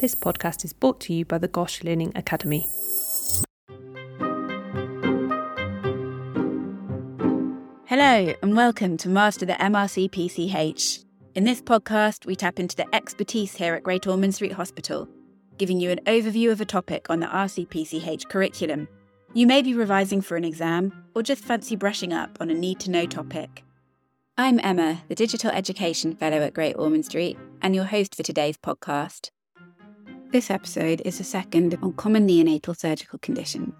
This podcast is brought to you by the GOSH Learning Academy. Hello, and welcome to Master the MRCPCH. In this podcast, we tap into the expertise here at Great Ormond Street Hospital, giving you an overview of a topic on the RCPCH curriculum. You may be revising for an exam or just fancy brushing up on a need to know topic. I'm Emma, the Digital Education Fellow at Great Ormond Street, and your host for today's podcast. This episode is the second on common neonatal surgical conditions.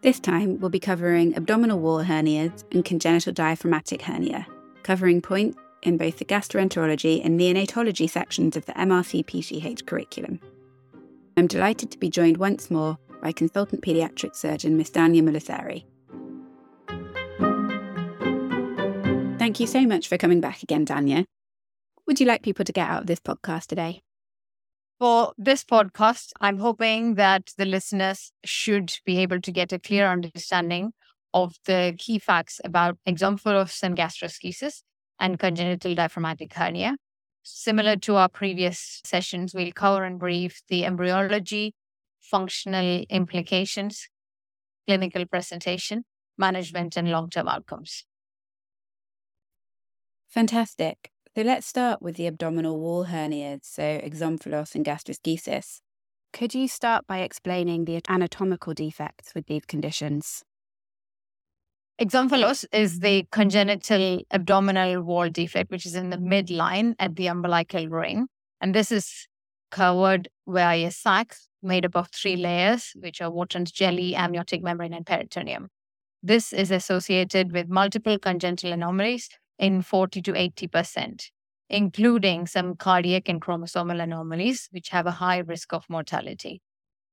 This time, we'll be covering abdominal wall hernias and congenital diaphragmatic hernia, covering points in both the gastroenterology and neonatology sections of the MRCPCH curriculum. I'm delighted to be joined once more by consultant paediatric surgeon Ms. Dhanya Mullassery. Thank you so much for coming back again, Dhanya. Would you like people to get out of this podcast today? For this podcast, I'm hoping that the listeners should be able to get a clear understanding of the key facts about exomphalos and gastroschisis and congenital diaphragmatic hernia. Similar to our previous sessions, we'll cover in brief the embryology, functional implications, clinical presentation, management, and long term outcomes. Fantastic. So let's start with the abdominal wall hernias, so exomphalos and gastroschisis. Could you start by explaining the anatomical defects with these conditions? Exomphalos is the congenital abdominal wall defect, which is in the midline at the umbilical ring. And this is covered by a sac made up of three layers, which are Wharton's jelly, amniotic membrane, and peritoneum. This is associated with multiple congenital anomalies in 40 to 80%, including some cardiac and chromosomal anomalies, which have a high risk of mortality.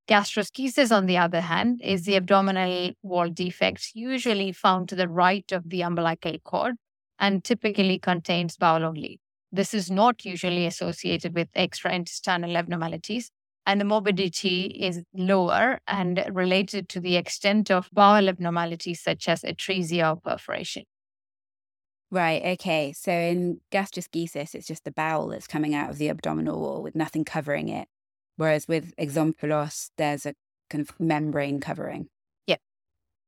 Gastroschisis, on the other hand, is the abdominal wall defect usually found to the right of the umbilical cord and typically contains bowel only. This is not usually associated with extraintestinal abnormalities, and the morbidity is lower and related to the extent of bowel abnormalities such as atresia or perforation. Right. Okay. So in gastroschisis, it's just the bowel that's coming out of the abdominal wall with nothing covering it. Whereas with exomphalos, there's a kind of membrane covering. Yeah.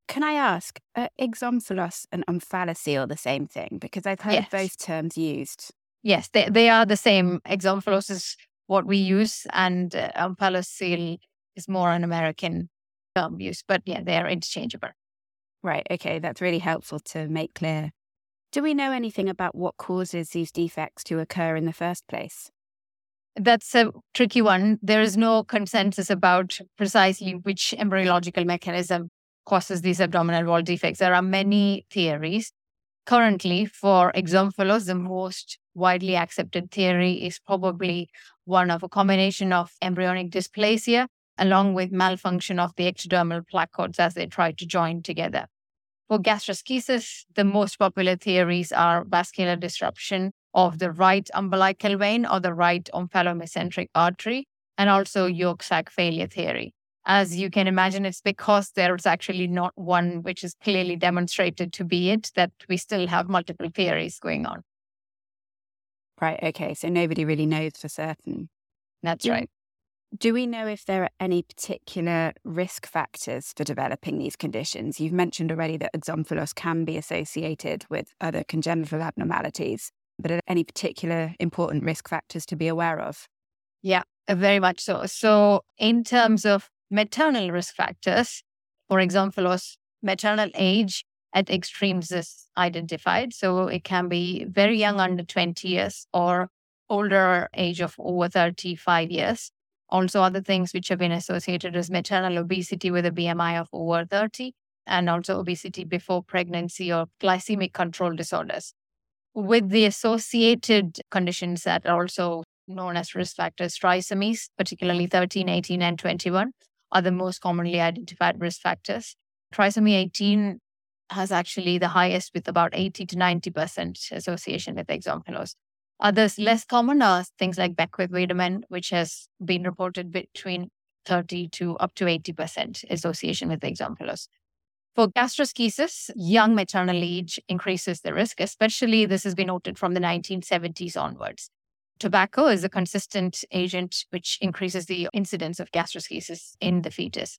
Can I ask, are exomphalos and omphalocele the same thing? Because I've heard yes. both terms used. Yes, they, they are the same. Exomphalos is what we use, and uh, omphalocele is more an American term use, but yeah, they are interchangeable. Right. Okay. That's really helpful to make clear. Do we know anything about what causes these defects to occur in the first place? That's a tricky one. There is no consensus about precisely which embryological mechanism causes these abdominal wall defects. There are many theories. Currently, for exomphalos, the most widely accepted theory is probably one of a combination of embryonic dysplasia along with malfunction of the ectodermal placodes as they try to join together. For gastroschisis, the most popular theories are vascular disruption of the right umbilical vein or the right omphalomesenteric artery, and also yolk sac failure theory. As you can imagine, it's because there's actually not one which is clearly demonstrated to be it that we still have multiple theories going on. Right. Okay. So nobody really knows for certain. That's right. Do we know if there are any particular risk factors for developing these conditions? You've mentioned already that exomphalos can be associated with other congenital abnormalities, but are there any particular important risk factors to be aware of? Yeah, uh, very much so. So, in terms of maternal risk factors, for exomphalos, maternal age at extremes is identified. So, it can be very young, under 20 years, or older age of over 35 years also, other things which have been associated is maternal obesity with a BMI of over 30, and also obesity before pregnancy or glycemic control disorders. With the associated conditions that are also known as risk factors, trisomies, particularly 13, 18, and 21, are the most commonly identified risk factors. Trisomy 18 has actually the highest with about 80 to 90% association with exomphalos. Others mm. less common are things like Beckwith-Wiedemann, which has been reported between 30 to up to 80% association with exomphalos. For gastroschisis, young maternal age increases the risk, especially this has been noted from the 1970s onwards. tobacco is a consistent agent which increases the incidence of gastroschisis in the fetus.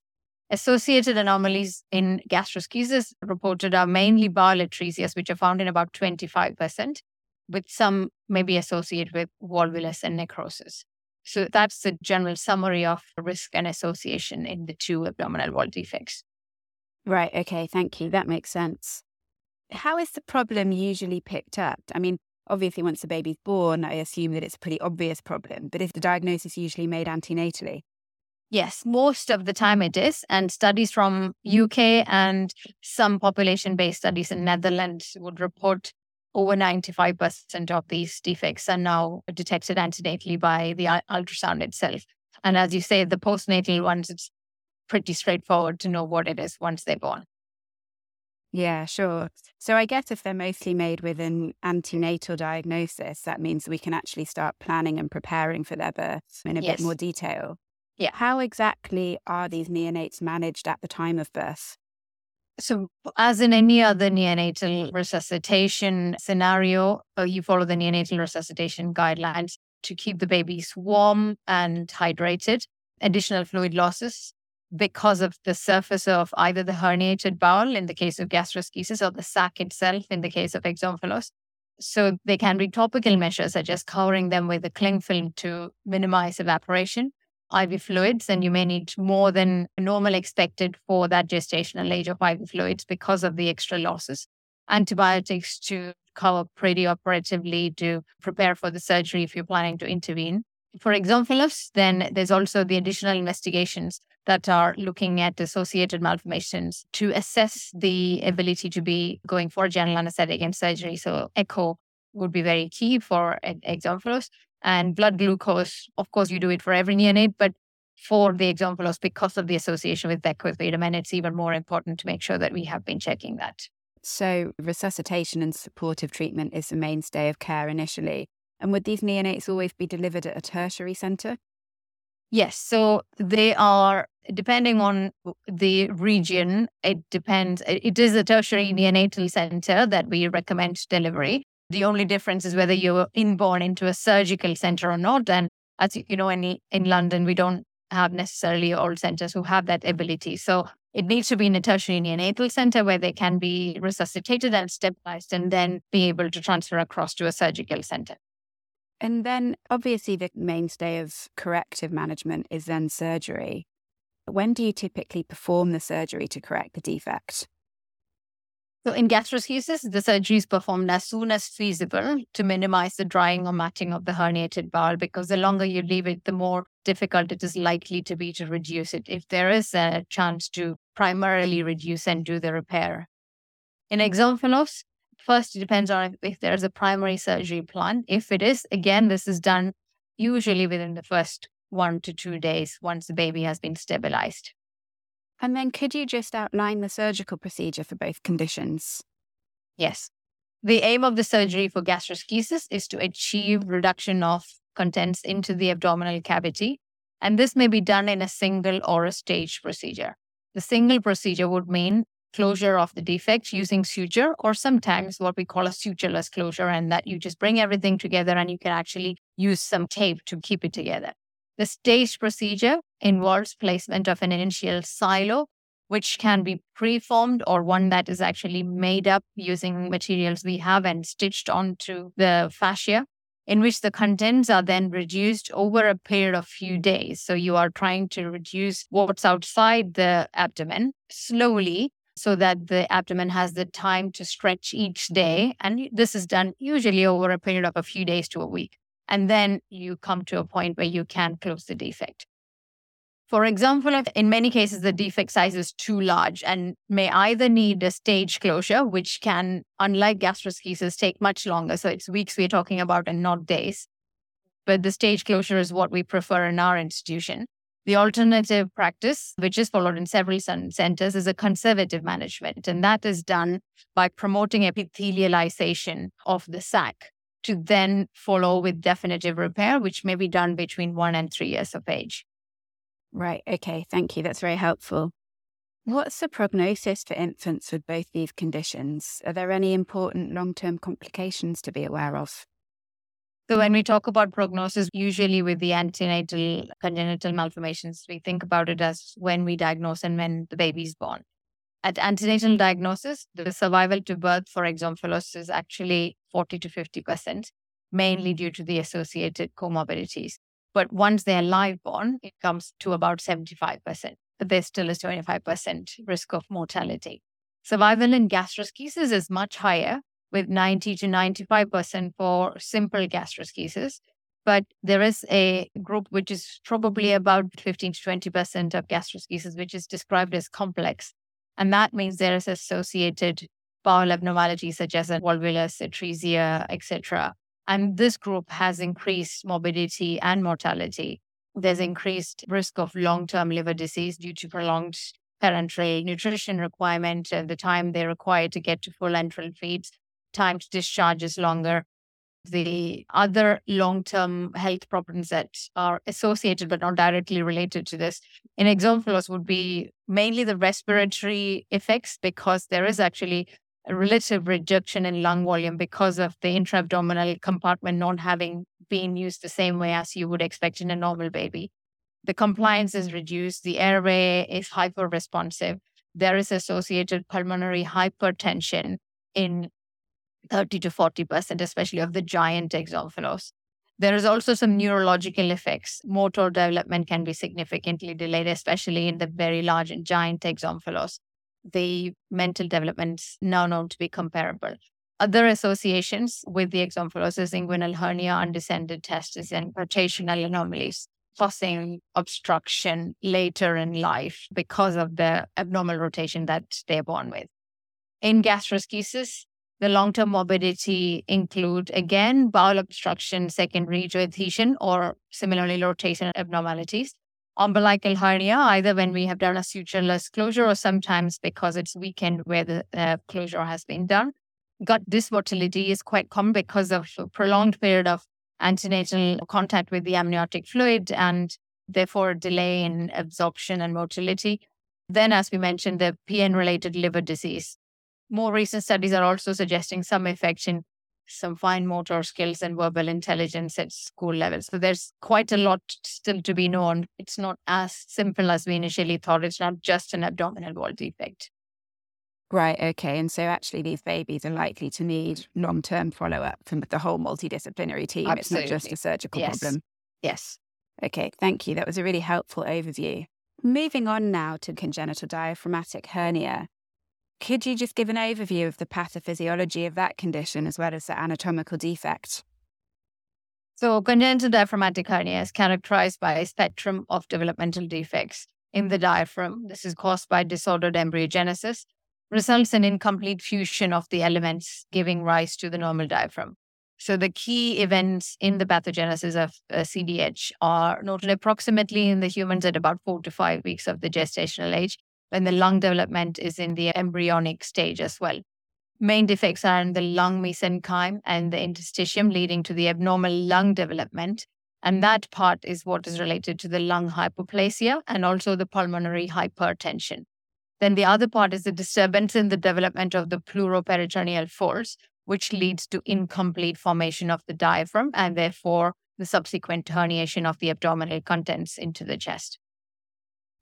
Associated anomalies in gastroschisis reported are mainly bowel atresia, which are found in about 25%, with some maybe associated with volvulus and necrosis. So that's the general summary of risk and association in the two abdominal wall defects. Right. Okay. Thank you. That makes sense. How is the problem usually picked up? I mean, obviously, once the baby's born, I assume that it's a pretty obvious problem, but is the diagnosis usually made antenatally? Yes, most of the time it is. And studies from mm. UK and some population-based studies in Netherlands would report over 95% of these defects are now detected antenatally by the ultrasound itself. And as you say, the postnatal ones, it's pretty straightforward to know what it is once they're born. Yeah, sure. So I guess if they're mostly made with an antenatal diagnosis, that means we can actually start planning and preparing for their birth in a yes. bit more detail. Yeah. How exactly are these neonates managed at the time of birth? So, as in any other neonatal resuscitation scenario, uh, you follow the neonatal resuscitation guidelines to keep the babies warm and hydrated. Additional fluid losses because of the surface of either the herniated bowel in the case of gastroschisis or the sac itself in the case of exomphalos. So, they can be topical measures such as covering them with a cling film to minimize evaporation IV fluids, and you may need more than normal expected for that gestational age of IV fluids because of the extra losses. Antibiotics to cover preoperatively to prepare for the surgery if you're planning to intervene. For exomphalos, then there's also the additional investigations that are looking at associated malformations to assess the ability to be going for general anesthetic and surgery. So echo would be very key for exomphalos and blood glucose. Of course, you do it for every neonate, but for the exomphalos, because of the association with Beckwith Wiedemann, it's even more important to make sure that we have been checking that. So, resuscitation and supportive treatment is the mainstay of care initially. And would these neonates always be delivered at a tertiary centre? Yes. So they are, depending on the region, it depends. It is a tertiary neonatal center that we recommend delivery. The only difference is whether you're inborn into a surgical center or not. And as you know, in, in London, we don't have necessarily all centers who have that ability. So it needs to be in a tertiary neonatal center where they can be resuscitated and stabilized and then be able to transfer across to a surgical center. And then obviously the mainstay of corrective management is then surgery. When do you typically perform the surgery to correct the defect? So in gastroschisis, the surgery is performed as soon as feasible to minimize the drying or matting of the herniated bowel because the longer you leave it, the more difficult it is likely to be to reduce it if there is a chance to primarily reduce and do the repair. In exomphalos, first it depends on if there's a primary surgery plan. If it is, again, this is done usually within the first one to two days once the baby has been stabilized. And then could you just outline the surgical procedure for both conditions? Yes. The aim of the surgery for gastroschisis is to achieve reduction of contents into the abdominal cavity. And this may be done in a single or a staged procedure. The single procedure would mean closure of the defect using suture, or sometimes what we call a sutureless closure, and that you just bring everything together and you can actually use some tape to keep it together. The staged procedure involves placement of an initial silo, which can be preformed or one that is actually made up using materials we have and stitched onto the fascia, in which the contents are then reduced over a period of few days. So you are trying to reduce what's outside the abdomen slowly so that the abdomen has the time to stretch each day. And this is done usually over a period of a few days to a week. And then you come to a point where you can close the defect. For example, in many cases, the defect size is too large and may either need a stage closure, which can, unlike gastroschisis, take much longer. So it's weeks we're talking about and not days. But the stage closure is what we prefer in our institution. The alternative practice, which is followed in several centers, is a conservative management. And that is done by promoting epithelialization of the sac to then follow with definitive repair, which may be done between one and three years of age. Right. Okay. Thank you. That's very helpful. What's the prognosis for infants with both these conditions? Are there any important long term complications to be aware of? So when we talk about prognosis, usually with the antenatal congenital malformations, we think about it as when we diagnose and when the baby is born. At antenatal diagnosis, the survival to birth for exomphalos is actually 40 to 50%, mainly due to the associated comorbidities. But once they're live born, it comes to about 75%. But there still is 25% risk of mortality. Survival in gastroschisis is much higher, with 90 to 95% for simple gastroschisis. But there is a group which is probably about 15 to 20% of gastroschisis, which is described as complex. And that means there is associated bowel abnormalities such as volvulus, atresia, etc. And this group has increased morbidity and mortality. There's increased risk of long-term liver disease due to prolonged parenteral nutrition requirement, uh, the time they require to get to full enteral feeds, time to discharge is longer. The other long term health problems that are associated but not directly related to this in exomphalos would be mainly the respiratory effects because there is actually relative reduction in lung volume because of the intra-abdominal compartment not having been used the same way as you would expect in a normal baby. The compliance is reduced, the airway is hyper-responsive. There is associated pulmonary hypertension in 30 to 40%, especially of the giant exomphalos. There is also some neurological effects. Motor development can be significantly delayed, especially in the very large and giant exomphalos. The mental development now known to be comparable. Other associations with the exomphalos is inguinal hernia, undescended testes, and rotational anomalies, causing obstruction later in life because of the abnormal rotation that they're born with. In gastroschisis, the long-term morbidity include, again, bowel obstruction secondary to adhesion or similarly rotation abnormalities. Umbilical hernia, either when we have done a sutureless closure or sometimes because it's weakened where the uh, closure has been done. Gut dysmotility is quite common because of a prolonged period of antenatal contact with the amniotic fluid and therefore delay in absorption and motility. Then, as we mentioned, the PN related liver disease more recent studies are also suggesting some effects in some fine motor skills and verbal intelligence at school level. So there's quite a lot still to be known. It's not as simple as we initially thought. It's not just an abdominal wall defect. Right. Okay. And so actually, these babies are likely to need long term follow up from the whole multidisciplinary team. Absolutely. It's not just a surgical yes. problem. Yes. Okay. Thank you. That was a really helpful overview. Moving on now to congenital diaphragmatic hernia. Could you just give an overview of the pathophysiology of that condition as well as the anatomical defect? So, congenital diaphragmatic hernia is characterized by a spectrum of developmental defects in the diaphragm. This is caused by disordered embryogenesis, results in incomplete fusion of the elements, giving rise to the normal diaphragm. So, the key events in the pathogenesis of uh, CDH are noted approximately in the humans at about four to five weeks of the gestational age when the lung development is in the embryonic stage as well. Main defects are in the lung mesenchyme and the interstitium, leading to the abnormal lung development. And that part is what is related to the lung hypoplasia and also the pulmonary hypertension. Then the other part is the disturbance in the development of the pleuroperitoneal folds, which leads to incomplete formation of the diaphragm and therefore the subsequent herniation of the abdominal contents into the chest.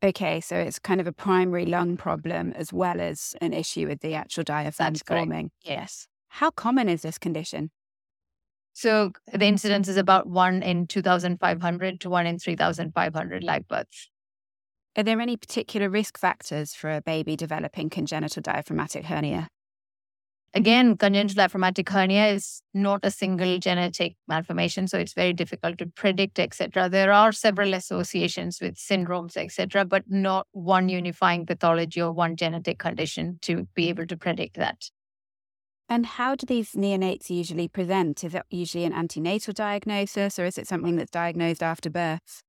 Okay, so it's kind of a primary lung problem as well as an issue with the actual diaphragm That's forming. Yes. How common is this condition? So the incidence is about one in 2,500 to one in 3,500 live births. Are there any particular risk factors for a baby developing congenital diaphragmatic hernia? Again, congenital diaphragmatic hernia is not a single genetic malformation, so it's very difficult to predict, etc. There are several associations with syndromes, etc., but not one unifying pathology or one genetic condition to be able to predict that. And how do these neonates usually present? Is it usually an antenatal diagnosis or is it something that's diagnosed after birth?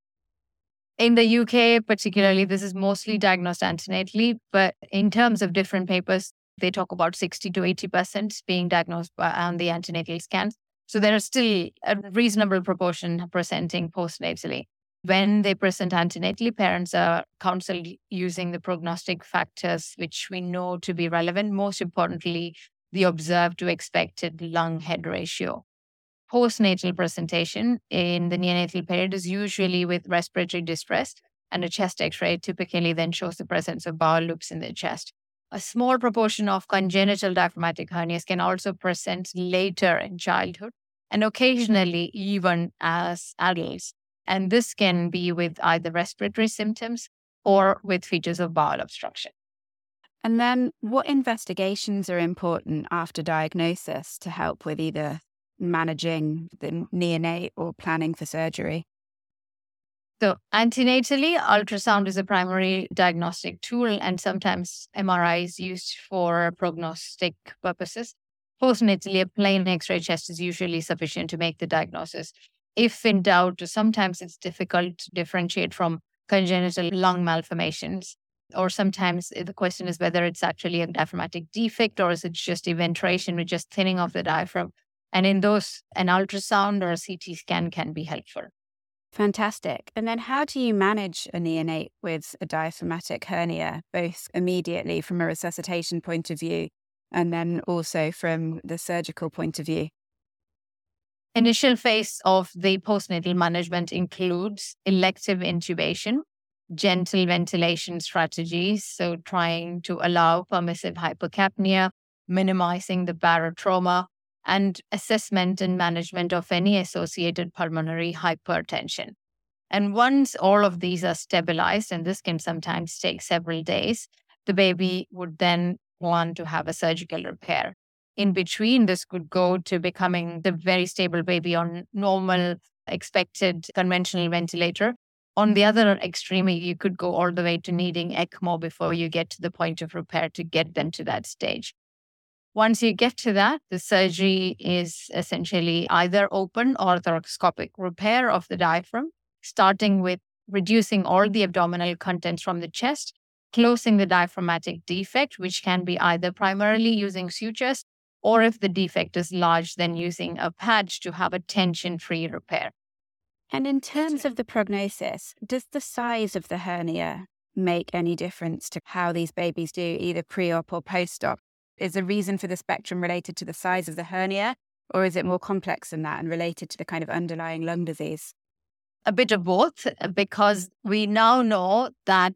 In the UK, particularly, this is mostly diagnosed antenatally, but in terms of different papers, they talk about 60 to 80% being diagnosed by, on the antenatal scans. So there are still a reasonable proportion presenting postnatally. When they present antenatally, parents are counseled using the prognostic factors which we know to be relevant. Most importantly, the observed to expected lung head ratio. postnatal presentation in the neonatal period is usually with respiratory distress, and a chest x ray typically then shows the presence of bowel loops in the chest. A small proportion of congenital diaphragmatic hernias can also present later in childhood and occasionally even as adults. And this can be with either respiratory symptoms or with features of bowel obstruction. And then, what investigations are important after diagnosis to help with either managing the neonate or planning for surgery? So, antenatally, ultrasound is a primary diagnostic tool, and sometimes MRI is used for prognostic purposes. Postnatally, a plain X ray chest is usually sufficient to make the diagnosis. If in doubt, sometimes it's difficult to differentiate from congenital lung malformations. Or sometimes the question is whether it's actually a diaphragmatic defect or is it just eventration with just thinning of the diaphragm. And in those, an ultrasound or a CT scan can be helpful. Fantastic. And then how do you manage a neonate with a diaphragmatic hernia, both immediately from a resuscitation point of view and then also from the surgical point of view? Initial phase of the postnatal management includes elective intubation, gentle ventilation strategies, so trying to allow permissive hypercapnia, minimizing the barotrauma, and assessment and management of any associated pulmonary hypertension. And once all of these are stabilized, and this can sometimes take several days, the baby would then want to have a surgical repair. In between, this could go to becoming the very stable baby on normal, expected conventional ventilator. On the other extreme, you could go all the way to needing ECMO before you get to the point of repair to get them to that stage. Once you get to that, the surgery is essentially either open or thoracoscopic repair of the diaphragm, starting with reducing all the abdominal contents from the chest, closing the diaphragmatic defect, which can be either primarily using sutures or if the defect is large, then using a patch to have a tension free repair. And in terms of the prognosis, does the size of the hernia make any difference to how these babies do, either pre op or post op? Is the reason for the spectrum related to the size of the hernia, or is it more complex than that and related to the kind of underlying lung disease? A bit of both, because we now know that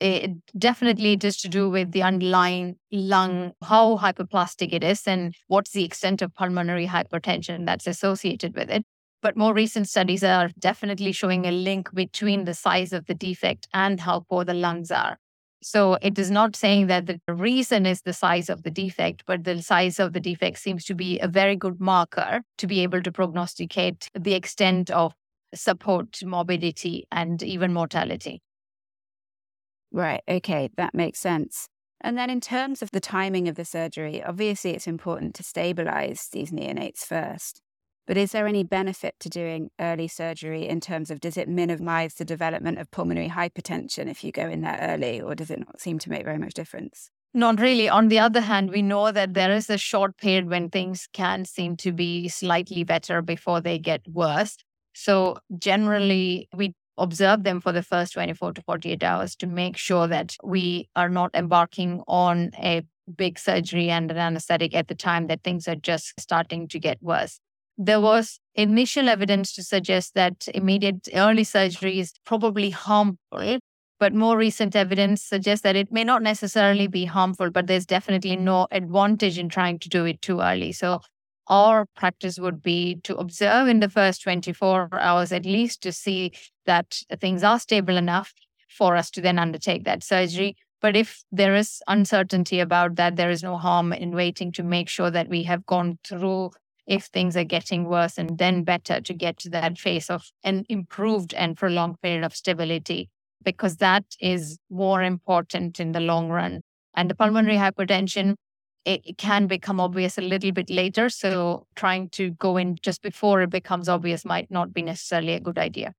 it definitely it is to do with the underlying lung, how hypoplastic it is, and what's the extent of pulmonary hypertension that's associated with it. But more recent studies are definitely showing a link between the size of the defect and how poor the lungs are. So it is not saying that the reason is the size of the defect, but the size of the defect seems to be a very good marker to be able to prognosticate the extent of support, morbidity, and even mortality. Right. Okay. That makes sense. And then, in terms of the timing of the surgery, obviously it's important to stabilize these neonates first. But is there any benefit to doing early surgery in terms of does it minimize the development of pulmonary hypertension if you go in there early, or does it not seem to make very much difference? Not really. On the other hand, we know that there is a short period when things can seem to be slightly better before they get worse. So, generally, we observe them for the first 24 to 48 hours to make sure that we are not embarking on a big surgery and an anesthetic at the time that things are just starting to get worse there was initial evidence to suggest that immediate early surgery is probably harmful. But more recent evidence suggests that it may not necessarily be harmful, but there's definitely no advantage in trying to do it too early. So, our practice would be to observe in the first 24 hours at least to see that things are stable enough for us to then undertake that surgery. But if there is uncertainty about that, there is no harm in waiting to make sure that we have gone through if things are getting worse and then better to get to that phase of an improved and prolonged period of stability, because that is more important in the long run. And the pulmonary mm-hmm. hypertension, it, it can become obvious a little bit later. So trying to go in just before it becomes obvious might not be necessarily a good idea.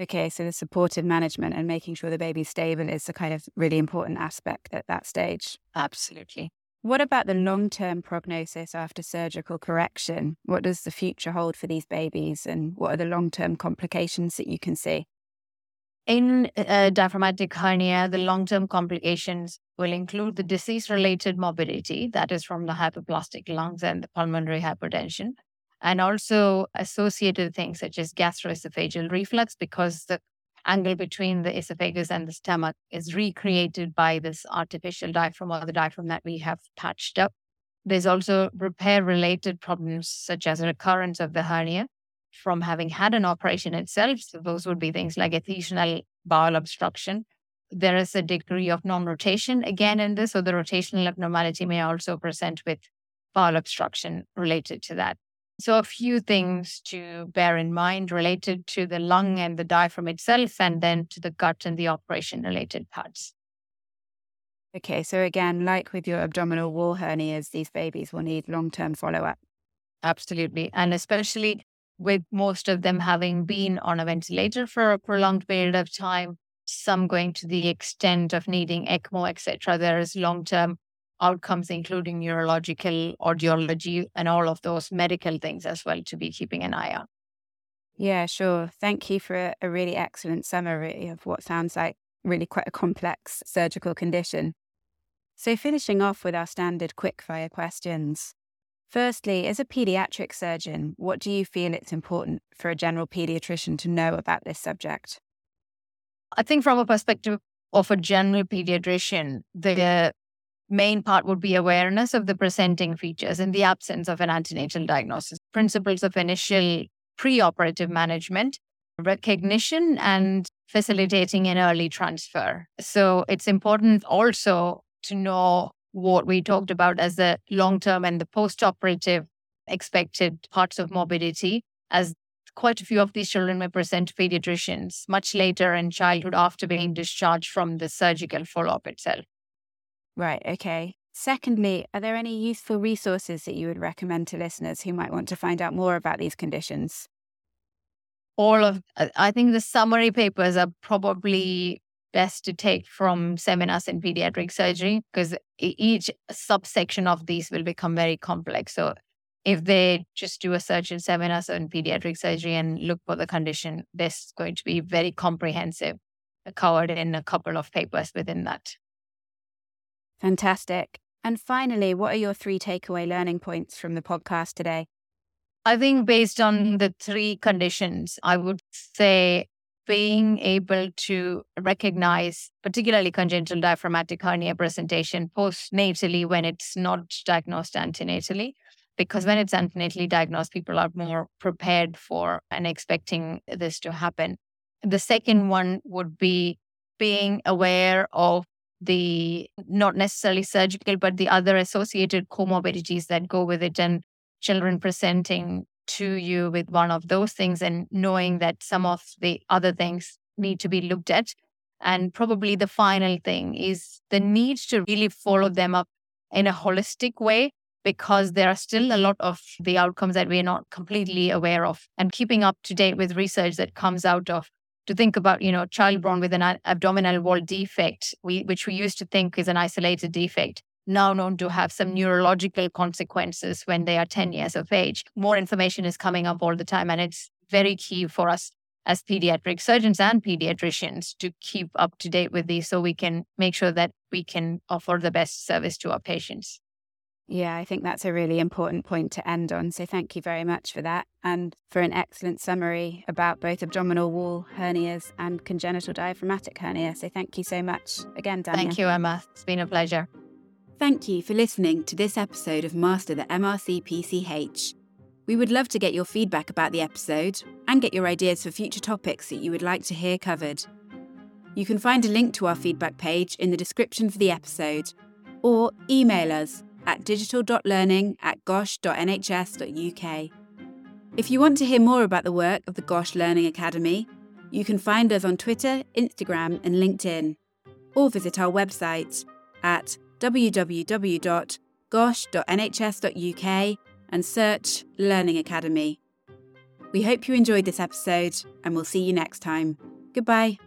Okay, so the supportive management and making sure the baby's stable is a kind of really important aspect at that stage. Absolutely. What about the long term prognosis after surgical correction? What does the future hold for these babies, and what are the long term complications that you can see? In uh, diaphragmatic hernia, the long term complications will include the disease related morbidity, that is from the hypoplastic lungs and the pulmonary hypertension, and also associated things such as gastroesophageal reflux, because the angle between the esophagus and the stomach is recreated by this artificial diaphragm or the diaphragm that we have patched up. There's also repair related problems, such as recurrence of the hernia from having had an operation itself. So, those would be things like incisional bowel obstruction. There is a degree of non rotation again in this, so the rotational abnormality may also present with bowel obstruction related to that. So, a few things to bear in mind related to the lung and the diaphragm itself, and then to the gut and the operation related parts. Okay, so again, like with your abdominal wall hernias, these babies will need long term follow up. Absolutely. And especially with most of them having been on a ventilator for a prolonged period of time, some going to the extent of needing ECMO, etc. There is long term outcomes, including neurological, audiology, and all of those medical things as well to be keeping an eye on. Yeah, sure. Thank you for a, a really excellent summary of what sounds like really quite a complex surgical condition. So, finishing off with our standard quickfire questions. Firstly, as a paediatric surgeon, what do you feel it's important for a general paediatrician to know about this subject? I think, from a perspective of a general pediatrician, the main part would be awareness of the presenting features in the absence of an antenatal diagnosis, principles of initial preoperative management, recognition, and facilitating an early transfer. So, it's important also to know what we talked about as the long term and the post operative expected parts of morbidity, as quite a few of these children may present to pediatricians much later in childhood after being discharged from the surgical follow up itself. Right, okay. Secondly, are there any useful resources that you would recommend to listeners who might want to find out more about these conditions? All of, I think the summary papers are probably best to take from seminars in pediatric surgery because each subsection of these will become very complex. So if they just do a search in seminars in pediatric surgery and look for the condition, this is going to be very comprehensive, uh, covered in a couple of papers within that. Fantastic. And finally, what are your three takeaway learning points from the podcast today? I think based on the three conditions, I would say being able to recognize, particularly congenital diaphragmatic hernia presentation postnatally when it's not diagnosed antenatally. Because when it's antenatally diagnosed, people are more prepared for and expecting this to happen. The second one would be being aware of the not necessarily surgical, but the other associated comorbidities that go with it and children presenting to you with one of those things and knowing that some of the other things need to be looked at. And probably the final thing is the need to really follow them up in a holistic way because there are still a lot of the outcomes that we're not completely aware of and keeping up to date with research that comes out of to think about you know child mm-hmm. born with an abdominal wall defect we, which we used to think is an isolated defect now known to have some neurological consequences when they are 10 years of age. More information is coming up all the time, and it's very key for us as pediatric surgeons and pediatricians to keep up to date with these so we can make sure that we can offer the best service to our patients. Yeah, I think that's a really important point to end on. So thank you very much for that and for an excellent summary about both abdominal wall hernias and congenital diaphragmatic hernia. So thank you so much again, Dhanya. Thank you, Emma. It's been a pleasure. Thank you for listening to this episode of Master the MRCPCH. We would love to get your feedback about the episode and get your ideas for future topics that you would like to hear covered. You can find a link to our feedback page in the description for the episode or email us at digital.learning at gosh.nhs.uk. If you want to hear more about the work of the GOSH Learning Academy, you can find us on Twitter, Instagram, and LinkedIn, or visit our website at www.gosh.nhs.uk and search Learning Academy. We hope you enjoyed this episode and we'll see you next time. Goodbye.